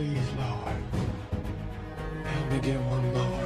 Please, Lord. Help me get one more.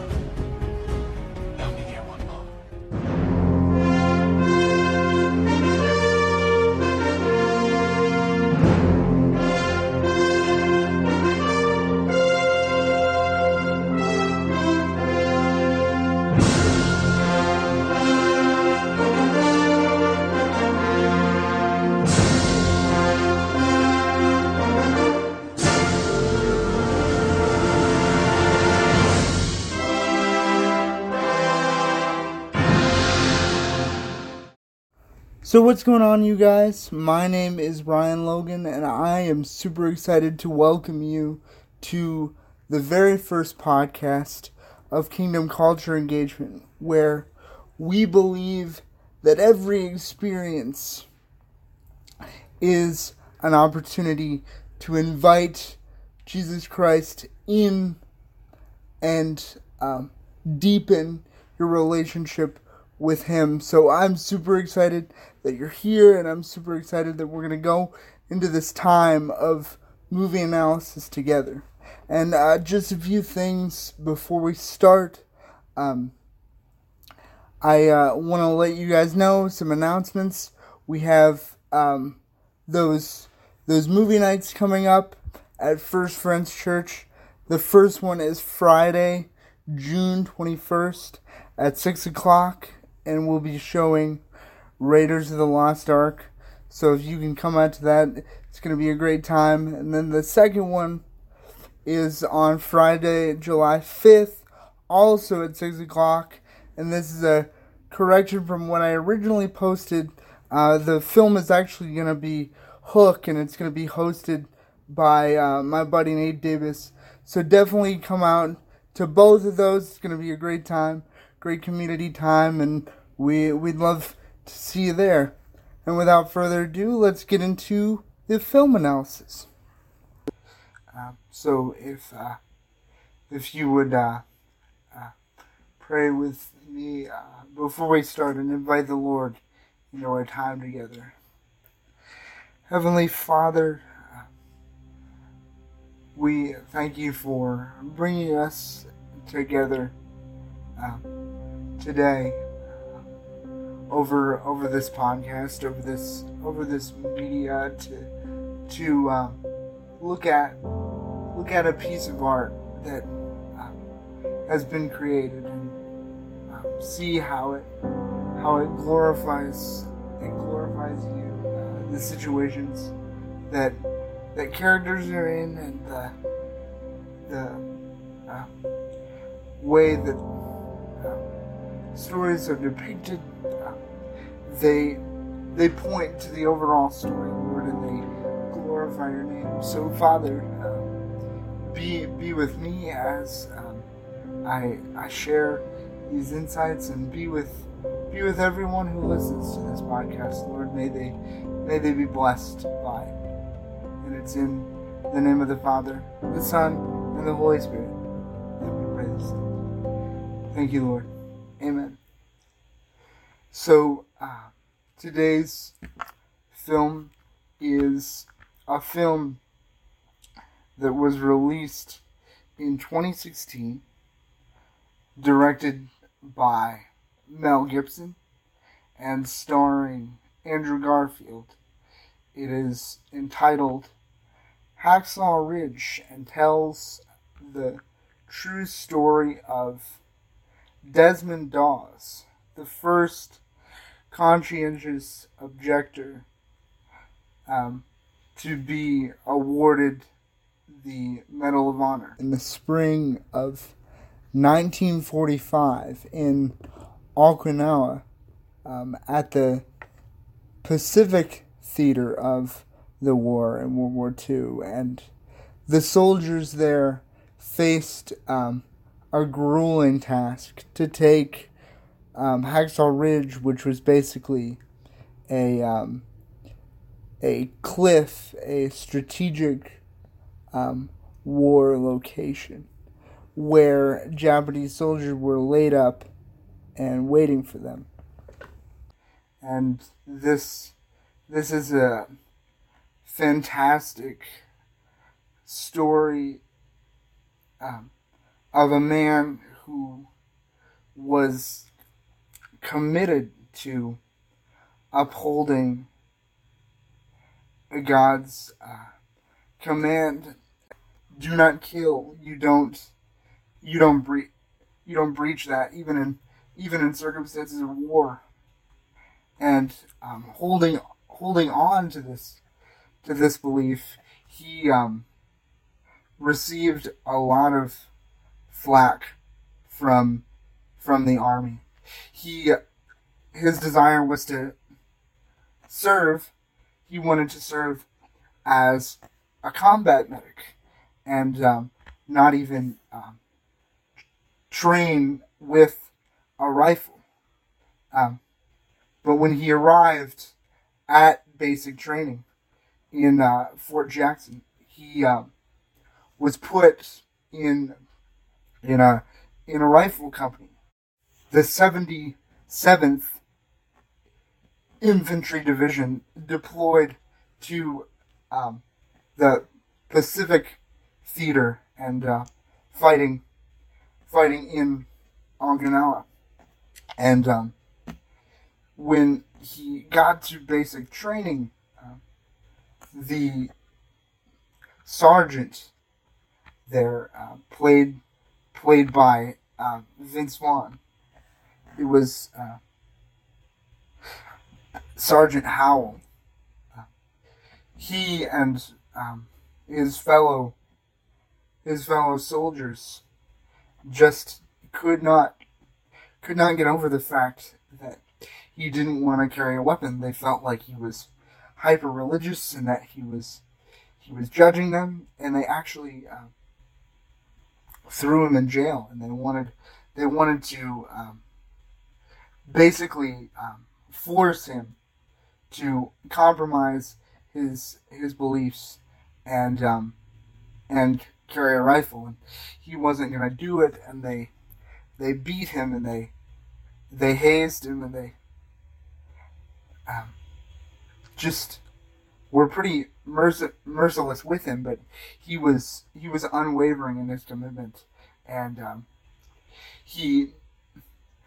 So, what's going on, you guys? My name is Ryan Logan, and I am super excited to welcome you to the very first podcast of Kingdom Culture Engagement, where we believe that every experience is an opportunity to invite Jesus Christ in and um, deepen your relationship with Him. So I'm super excited that you're here, and I'm super excited that we're going to go into this time of movie analysis together. And uh, just a few things before we start. Um, I uh, want to let you guys know some announcements. We have um, those those movie nights coming up at First Friends Church. The first one is Friday, June twenty first at six o'clock, and we'll be showing Raiders of the Lost Ark. So if you can come out to that, it's going to be a great time. And then the second one is on Friday, July fifth, also at six o'clock. And this is a correction from when I originally posted. Uh, the film is actually going to be Hook, and it's going to be hosted by uh, my buddy Nate Davis. So definitely come out to both of those. It's going to be a great time, great community time, and we we'd love to see you there. And without further ado, let's get into the film analysis. Uh, so if uh, if you would uh, uh, pray with me uh, before we start and invite the Lord into our time together. Heavenly Father, we thank you for bringing us together uh, today over over this podcast, over this over this media to to uh, look at look at a piece of art that uh, has been created and um, see how it how it glorifies it glorifies you, uh, the situations that that characters are in, and the the uh, way that stories are depicted. They they point to the overall story, Lord, and they glorify your name. So, Father, uh, be be with me as um, I I share these insights, and be with be with everyone who listens to this podcast, Lord. May they may they be blessed by it. And it's in the name of the Father, the Son, and the Holy Spirit that we pray this. Thank you, Lord. Amen. So, uh, today's film is a film that was released in 2016, directed by Mel Gibson, and starring Andrew Garfield. It is entitled Hacksaw Ridge and tells the true story of Desmond Doss, the first conscientious objector um, to be awarded the Medal of Honor. In the spring of 1945 in Okinawa um, at the Pacific Theater of the war in World War II, and the soldiers there faced um, a grueling task to take um, Hacksaw Ridge, which was basically a um, a cliff, a strategic um, war location where Japanese soldiers were laid up and waiting for them. And this this is a fantastic story um, of a man who was committed to upholding God's uh, command: "Do not kill." You don't. You don't breach. You don't breach that, even in even in circumstances of war. And um, holding holding on to this to this belief, he um, received a lot of flack from from the army. He his desire was to serve. He wanted to serve as a combat medic, and um, not even um, train with a rifle. Um, but when he arrived at basic training in uh, Fort Jackson, he um, was put in in a in a rifle company, the 77th Infantry Division deployed to um, the Pacific Theater and uh, fighting fighting in Okinawa. And um, when he got to basic training, uh, the sergeant there uh, played played by uh, Vince Vaughn. It was uh, Sergeant Howell. He and um, his fellow his fellow soldiers just could not could not get over the fact that he didn't want to carry a weapon. They felt like he was hyper religious and that he was he was judging them, and they actually uh, threw him in jail. And they wanted they wanted to um, basically um, force him to compromise his his beliefs and um, and carry a rifle, and he wasn't going to do it. And they they beat him and they they hazed him and they um, just were pretty merc- merciless with him. But he was he was unwavering in his commitment, and um, he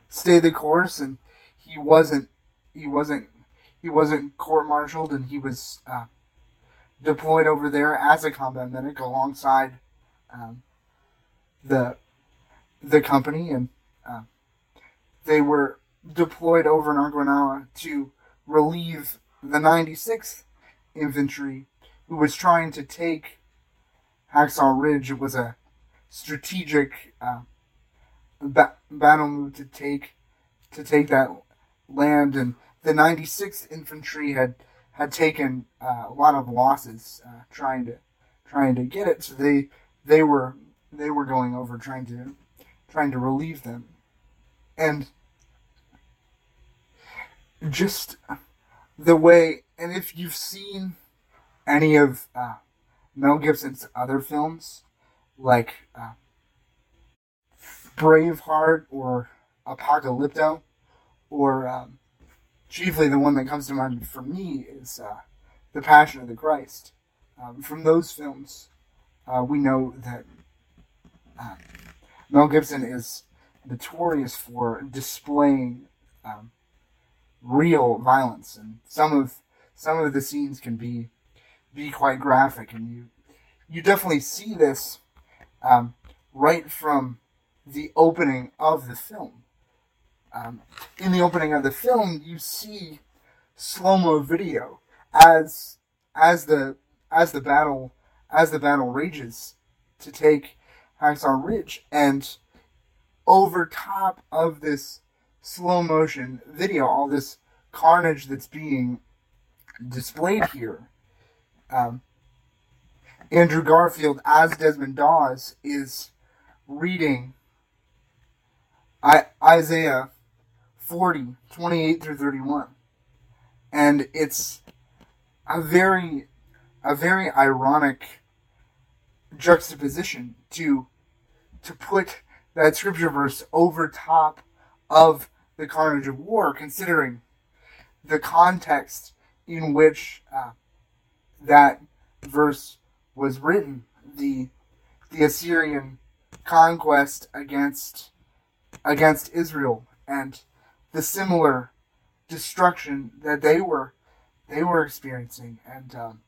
stayed the course. And he wasn't he wasn't he wasn't court-martialed, and he was uh, deployed over there as a combat medic alongside um, the the company, and uh, they were deployed over in Okinawa to relieve the 96th Infantry, who was trying to take Hacksaw Ridge. It was a strategic uh, ba- battle move to take to take that land, and the 96th Infantry had had taken uh, a lot of losses uh, trying to trying to get it. So they they were they were going over trying to trying to relieve them, and just the way. And if you've seen any of uh, Mel Gibson's other films, like uh, Braveheart or Apocalypto, or um, chiefly the one that comes to mind for me is uh, The Passion of the Christ. Um, from those films, uh, we know that uh, Mel Gibson is notorious for displaying um, real violence, and some of some of the scenes can be be quite graphic, and you you definitely see this um, right from the opening of the film. Um, in the opening of the film, you see slow mo video as as the as the battle as the battle rages to take Hacksaw Ridge, and over top of this slow motion video, all this carnage that's being displayed here, um, Andrew Garfield as Desmond Doss is reading I- Isaiah 40, 28 through 31. And it's a very, a very ironic juxtaposition to, to put that scripture verse over top of the carnage of war, considering the context in which uh, that verse was written. the the Assyrian conquest against against Israel and the similar destruction that they were they were experiencing and um,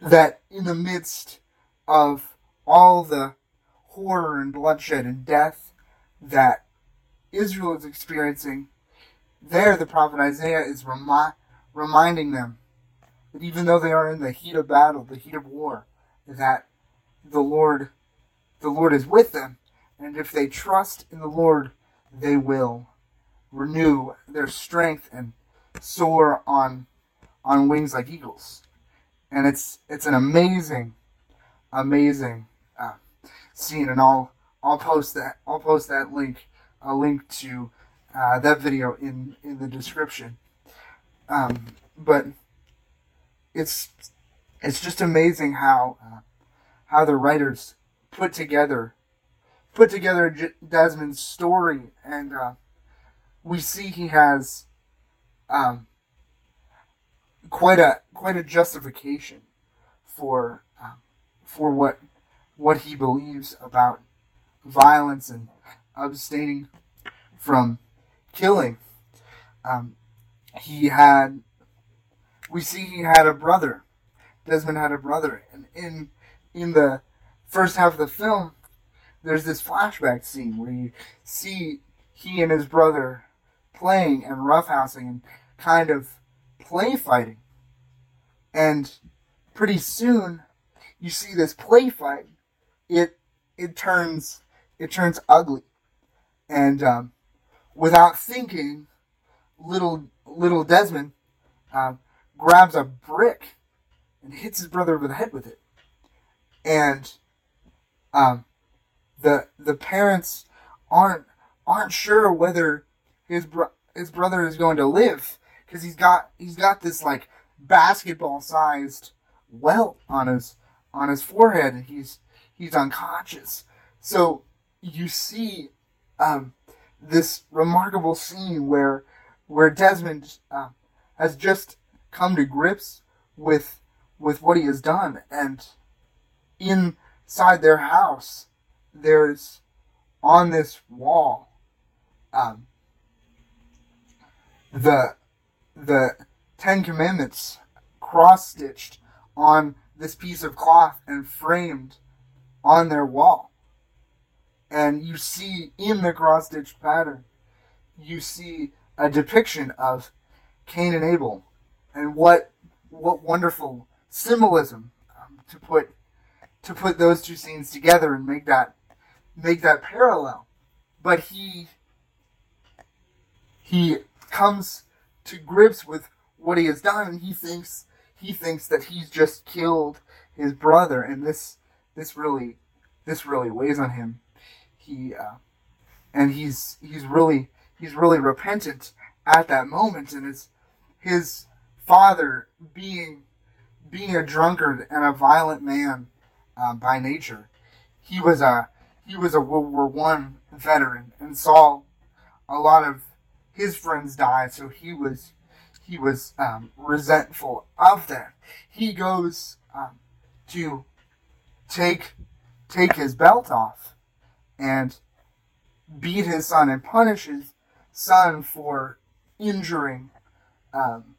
that in the midst of all the horror and bloodshed and death that Israel is experiencing, there the prophet Isaiah is remi- reminding them that even though they are in the heat of battle, the heat of war, that the Lord, the Lord is with them, and if they trust in the Lord, they will renew their strength and soar on on wings like eagles. And it's it's an amazing, amazing uh, scene, and I'll I'll post that I'll post that link a link to uh, that video in in the description. Um, but it's it's just amazing how uh, how the writers put together put together J- Desmond's story, and uh, we see he has um, quite a quite a justification for um, for what what he believes about violence and abstaining from killing. Um, he had we see he had a brother. Desmond had a brother, and in in the first half of the film, there's this flashback scene where you see he and his brother playing and roughhousing and kind of play fighting. And pretty soon you see this play fight. It it turns it turns ugly. And um, without thinking, little little Desmond uh, grabs a brick and hits his brother over the head with it. And um, the the parents aren't aren't sure whether his bro- his brother is going to live because he's got he's got this like basketball sized welt on his on his forehead and he's he's unconscious. So you see um, this remarkable scene where where Desmond uh, has just come to grips with with what he has done and inside their house there's on this wall um, the the Ten Commandments cross stitched on this piece of cloth and framed on their wall. And you see in the cross stitched pattern, you see a depiction of Cain and Abel, and what what wonderful symbolism um, to put to put those two scenes together and make that make that parallel. But he he comes to grips with what he has done and he thinks he thinks that he's just killed his brother and this this really this really weighs on him he uh, and he's he's really he's really repentant at that moment and his his father being being a drunkard and a violent man uh, by nature he was a he was a World War One veteran and saw a lot of his friends die, so he was he was um, resentful of that. He goes um, to take take his belt off and beat his son and punish his son for injuring um,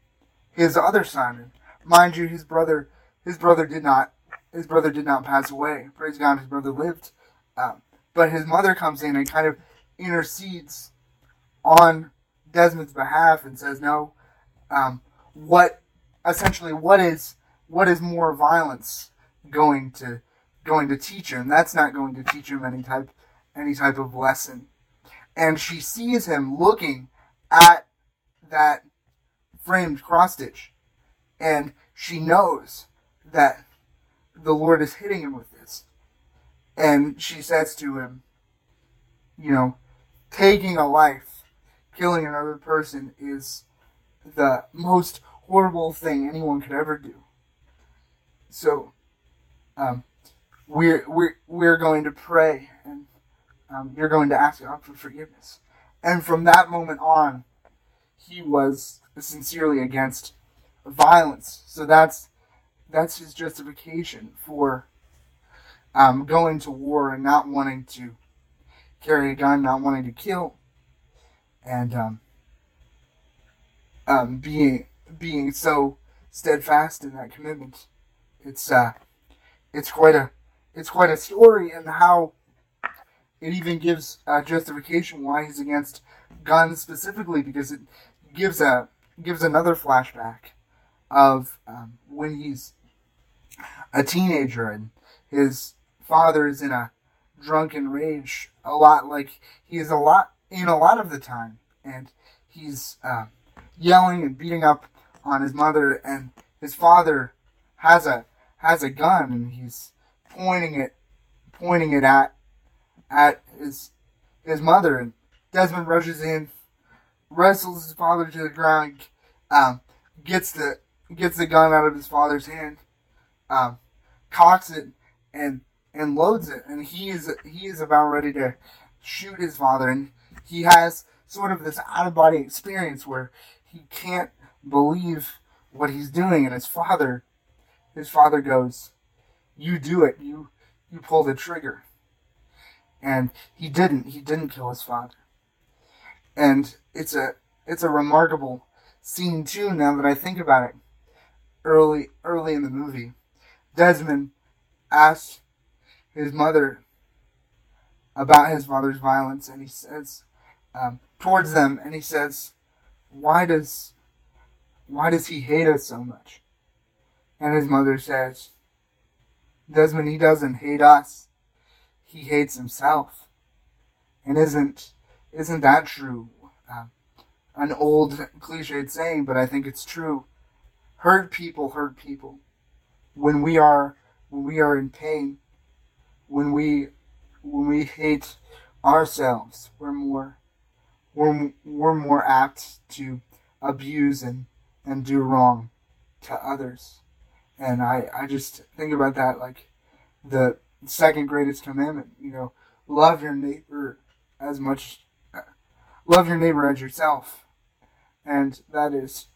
his other son. And mind you, his brother his brother did not his brother did not pass away. Praise God, his brother lived. Um, but his mother comes in and kind of intercedes on Desmond's behalf and says, "No, um, what essentially what is what is more violence going to going to teach him? That's not going to teach him any type any type of lesson." And she sees him looking at that framed cross stitch, and she knows that the Lord is hitting him with this. And she says to him, you know, taking a life, killing another person is the most horrible thing anyone could ever do. So, um, we're we're we're going to pray, um, you're going to ask God for forgiveness. And from that moment on, he was sincerely against violence. So that's that's his justification for um, going to war and not wanting to carry a gun, not wanting to kill, and um, um, being being so steadfast in that commitment. It's uh, it's quite a it's quite a story, and how it even gives uh, justification why he's against guns specifically because it gives a gives another flashback of um, when he's a teenager and his father is in a drunken rage a lot like he is a lot in a lot of the time and he's uh, yelling and beating up on his mother and his father has a has a gun and he's pointing it pointing it at at his his mother. And Desmond rushes in wrestles his father to the ground um, gets the gets the gun out of his father's hand um, cocks it and and loads it, and he is he is about ready to shoot his father, and he has sort of this out of body experience where he can't believe what he's doing, and his father his father goes, "You do it, you you pull the trigger," and he didn't. He didn't kill his father, and it's a it's a remarkable scene too. Now that I think about it, early early in the movie Desmond asks his mother about his father's violence, and he says um, towards them, and he says, "Why does why does he hate us so much?" And his mother says, "Desmond, he doesn't hate us; he hates himself." And isn't isn't that true? Uh, an old cliched saying, but I think it's true. Hurt people hurt people when we are when we are in pain, when we when we hate ourselves, we're more we're, we're more apt to abuse and, and do wrong to others. And I, I just think about that like the second greatest commandment, you know, love your neighbor as much, love your neighbor as yourself. And that is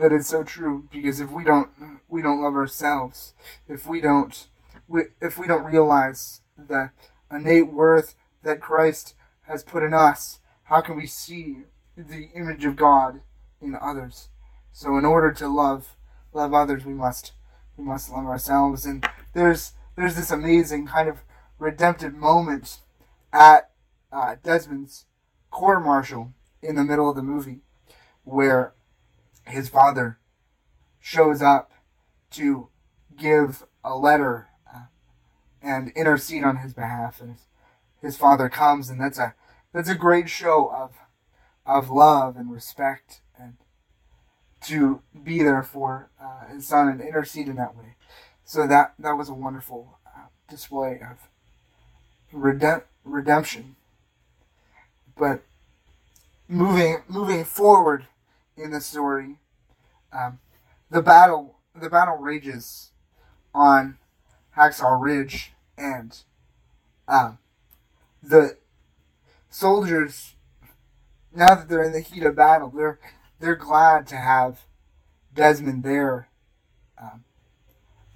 that is so true because if we don't we don't love ourselves if we don't we, if we don't realize the innate worth that Christ has put in us how can we see the image of God in others so in order to love love others we must we must love ourselves and there's there's this amazing kind of redemptive moment at uh, Desmond's court martial in the middle of the movie where his father shows up to give a letter uh, and intercede on his behalf, and his father comes, and that's a that's a great show of of love and respect, and to be there for uh, his son and intercede in that way. So that that was a wonderful uh, display of redem- redemption. But moving moving forward in the story, um, the battle the battle rages on Hacksaw Ridge, and um, the soldiers now that they're in the heat of battle, they're they're glad to have Desmond there, um,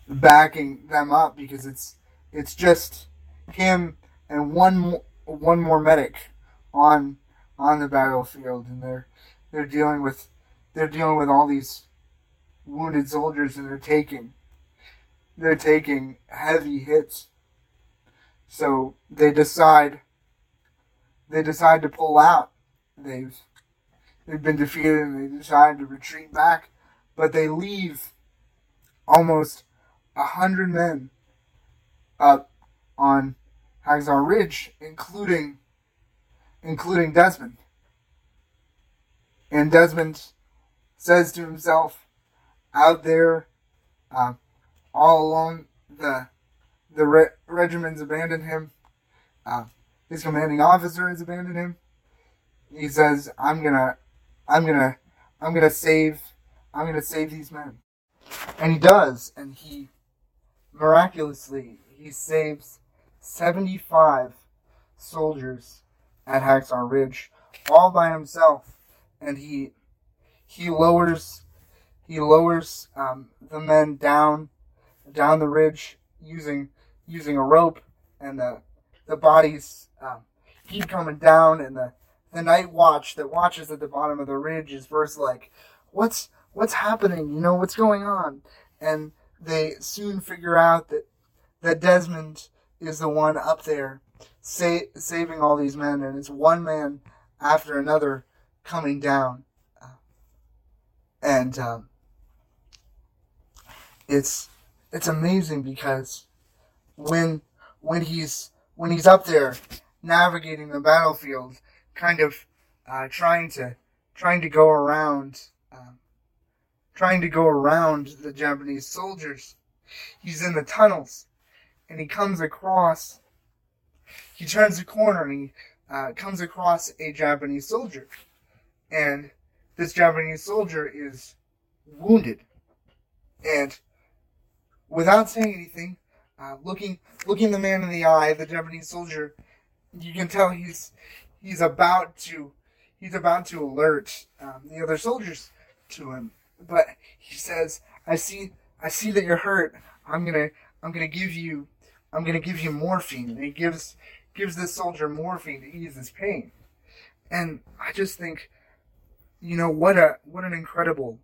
backing them up because it's it's just him and one more, one more medic on on the battlefield, and they're they're dealing with they're dealing with all these wounded soldiers and they're taking they're taking heavy hits. So they decide they decide to pull out. They've they've been defeated and they decide to retreat back, but they leave almost a hundred men up on Hacksaw Ridge, including including Desmond. And Desmond says to himself, out there, uh, all along the the re- regiment's abandoned him. Uh, his commanding officer has abandoned him. He says, "I'm gonna, I'm gonna, I'm gonna save, I'm gonna save these men," and he does, and he miraculously he saves seventy-five soldiers at Hacksaw Ridge all by himself, and he he lowers he lowers um, the men down down the ridge using using a rope and the the bodies um, keep coming down, and the the night watch that watches at the bottom of the ridge is first like, what's what's happening? You know what's going on? And they soon figure out that that Desmond is the one up there sa- saving all these men, and it's one man after another coming down, and um, it's it's amazing because when when he's when he's up there navigating the battlefield, kind of uh, trying to trying to go around um, trying to go around the Japanese soldiers. He's in the tunnels, and he comes across. He turns a corner and he uh, comes across a Japanese soldier, and this Japanese soldier is wounded, and without saying anything, uh, looking looking the man in the eye, the Japanese soldier, you can tell he's he's about to he's about to alert um, the other soldiers to him. But he says, "I see I see that you're hurt. I'm gonna I'm gonna give you I'm gonna give you morphine." And he gives gives this soldier morphine to ease his pain. And I just think, you know, what a what an incredible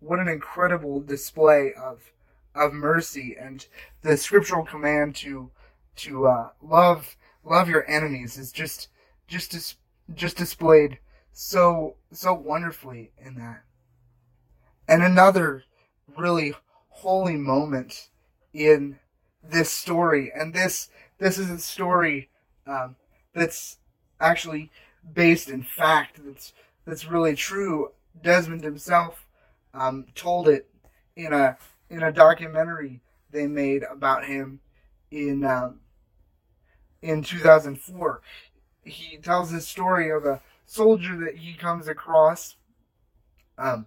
what an incredible display of of mercy and the scriptural command to to uh, love love your enemies is just just dis- just displayed so so wonderfully in that. And another really holy moment in this story, and this this is a story um, that's actually based in fact. That's that's really true. Desmond himself um, told it in a in a documentary they made about him in um, in 2004. He tells this story of a soldier that he comes across um,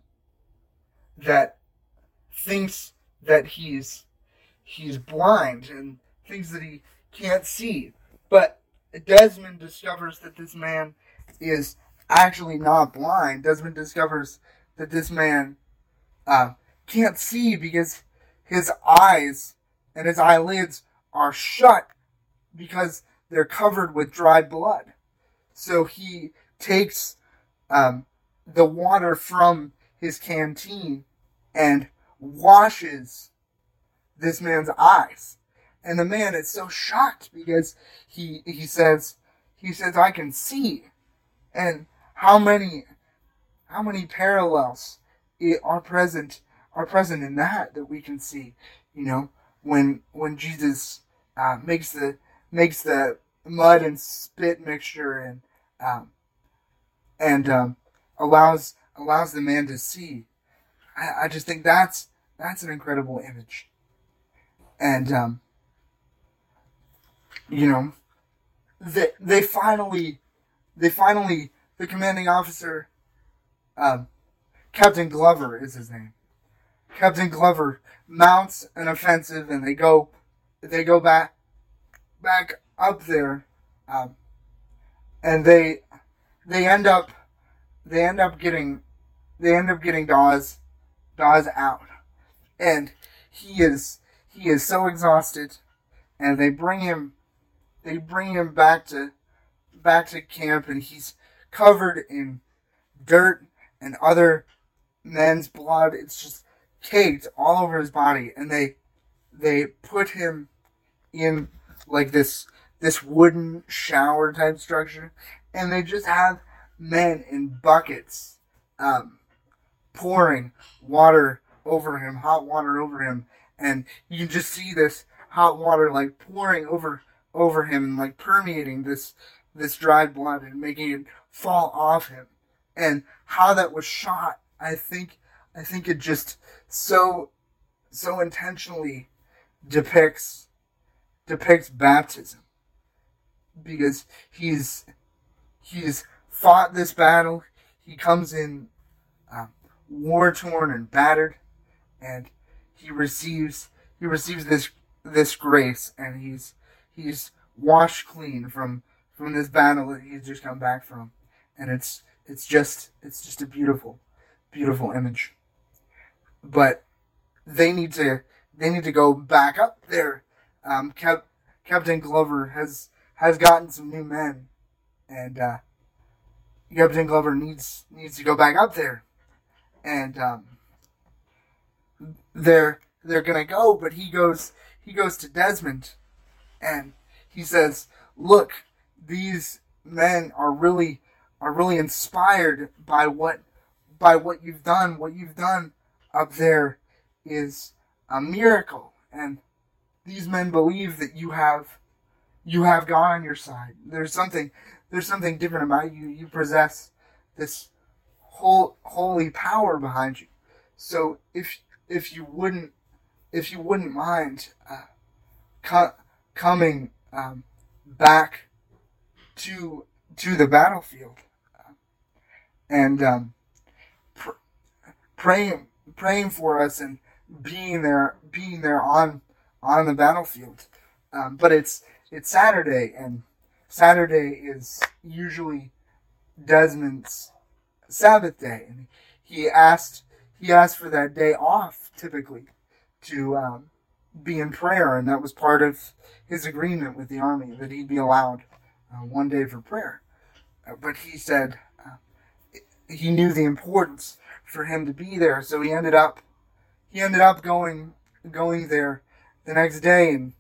that thinks that he's he's blind and thinks that he can't see, but Desmond discovers that this man is actually not blind. Desmond discovers that this man uh, can't see because his eyes and his eyelids are shut because they're covered with dried blood. So he takes um, the water from his canteen and washes this man's eyes. And the man is so shocked because he he says he says I can see. And how many how many parallels are present are present in that that we can see, you know, when when Jesus uh, makes the makes the mud and spit mixture and um, and um, allows allows the man to see. I, I, just think that's that's an incredible image, and um, you know, they they finally they finally the commanding officer, um, Captain Glover is his name. Captain Glover mounts an offensive, and they go they go back back up there, um, and they they end up they end up getting they end up getting Doss Doss out, and he is he is so exhausted, and they bring him they bring him back to back to camp, and he's covered in dirt and other men's blood. It's just caked all over his body, and they they put him in like this this wooden shower type structure, and they just have men in buckets um, pouring water over him, hot water over him, and you can just see this hot water like pouring over over him and like permeating this this dried blood and making it fall off him. And how that was shot, I think I think it just so so intentionally depicts depicts baptism because he's he's fought this battle. He comes in uh, war torn and battered, and he receives he receives this this grace, and he's he's washed clean from from this battle that he's just come back from, and it's it's just it's just a beautiful beautiful image. But they need to they need to go back up there. Um, Cap- Captain Glover has has gotten some new men, and uh, Captain Glover needs needs to go back up there, and um, they're they're gonna go, but he goes he goes to Desmond, and he says, "Look, these men are really are really inspired by what by what you've done. What you've done up there is a miracle, and these men believe that you have you have God on your side. There's something there's something different about you. You possess this holy power behind you. So if if you wouldn't if you wouldn't mind uh, co- coming um, back to to the battlefield uh, and um, pr- praying praying for us and being there being there on on the battlefield. Um, but it's it's Saturday and Saturday is usually Desmond's Sabbath day, and he asked he asked for that day off typically to um, be in prayer, and that was part of his agreement with the army that he'd be allowed uh, one day for prayer. Uh, but he said uh, he knew the importance for him to be there, so he ended up he ended up going going there the next day and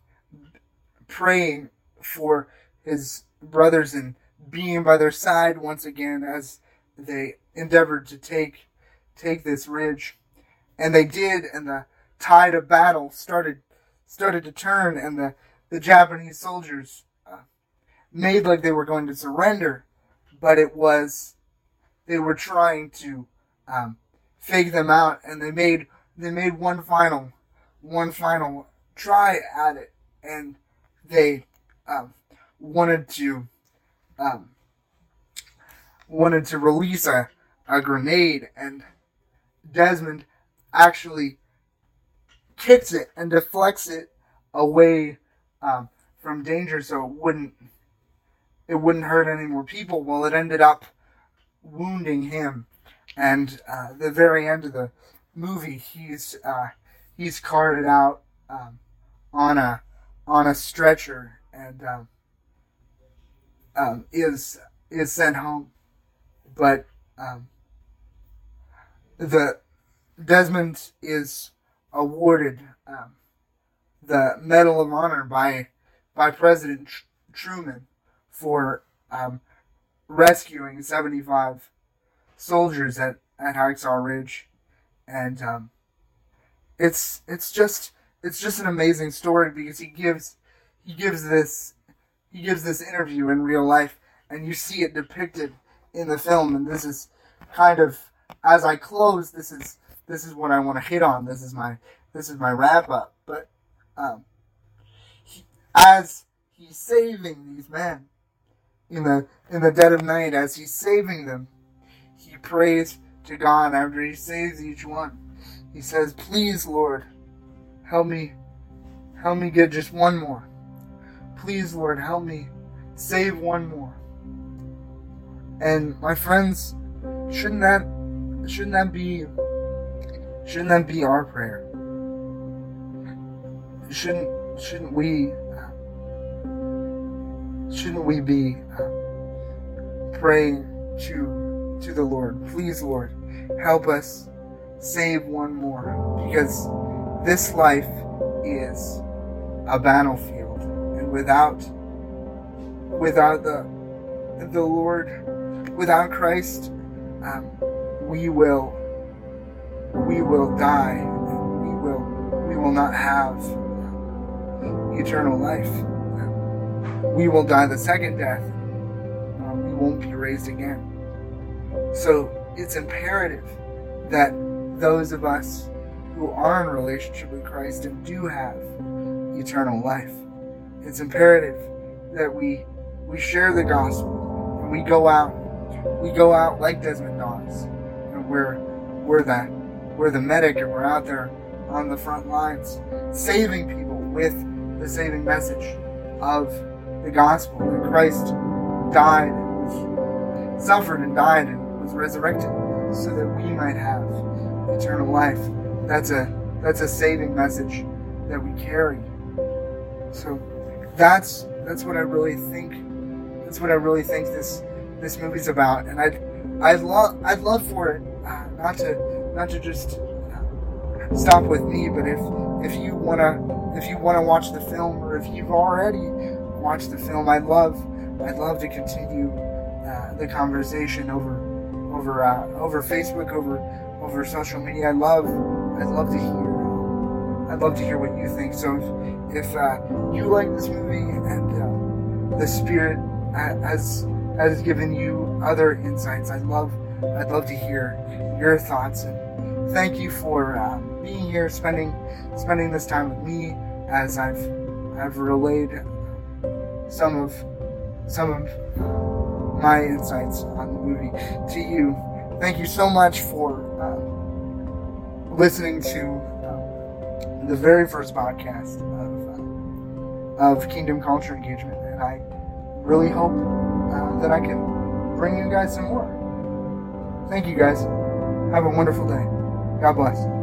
praying for his brothers and being by their side once again as they endeavored to take take this ridge. And they did and the tide of battle started started to turn and the the Japanese soldiers uh, made like they were going to surrender. But it was they were trying to um, fake them out and they made they made one final one final try at it. And they um, wanted to um, wanted to release a, a grenade and Desmond actually kicks it and deflects it away um, from danger so it wouldn't it wouldn't hurt any more people. Well it ended up wounding him and uh, the very end of the movie he's uh, he's carted out um, on a on a stretcher and um, um, is is sent home, but um, the Desmond is awarded um, the Medal of Honor by by President Tr- Truman for um, rescuing seventy five soldiers at at Hacksaw Ridge, and um, it's it's just it's just an amazing story because he gives he gives this he gives this interview in real life and you see it depicted in the film and this is kind of as I close this is this is what I want to hit on. This is my this is my wrap up but um, he, as he's saving these men in the in the dead of night as he's saving them he prays to God after he saves each one. He says please Lord help me help me get just one more. Please lord help me save one more and my friends shouldn't that shouldn't that be shouldn't that be our prayer? Shouldn't shouldn't we shouldn't we be uh, praying to to the lord? Please lord help us save one more because this life is a battlefield. And without without the the lord without christ um, we will we will die. We will we will not have eternal life. We will die the second death. Um, we won't be raised again. So it's imperative that those of us who are in relationship with Christ and do have eternal life. It's imperative that we we share the gospel and we go out we go out like Desmond Doss and we're we're the we're the medic and we're out there on the front lines saving people with the saving message of the gospel that Christ died and suffered and died and was resurrected so that we might have eternal life. That's a that's a saving message that we carry. So that's that's what I really think. That's what I really think this this movie's about, and I'd I'd love I'd love for it uh, not to not to just uh, stop with me, but if if you wanna if you wanna watch the film, or if you've already watched the film, I'd love I'd love to continue uh, the conversation over over uh, over Facebook, over over social media. I love I'd love to hear I'd love to hear what you think. So if, if uh, you like this movie and uh, the spirit has has given you other insights, I'd love I'd love to hear your thoughts. And thank you for uh, being here, spending spending this time with me as I've I've relayed some of some of my insights on the movie to you. Thank you so much for uh, listening to the very first podcast of, uh, of Kingdom Culture Engagement, and I really hope that I can bring you guys some more. Thank you guys. Have a wonderful day. God bless.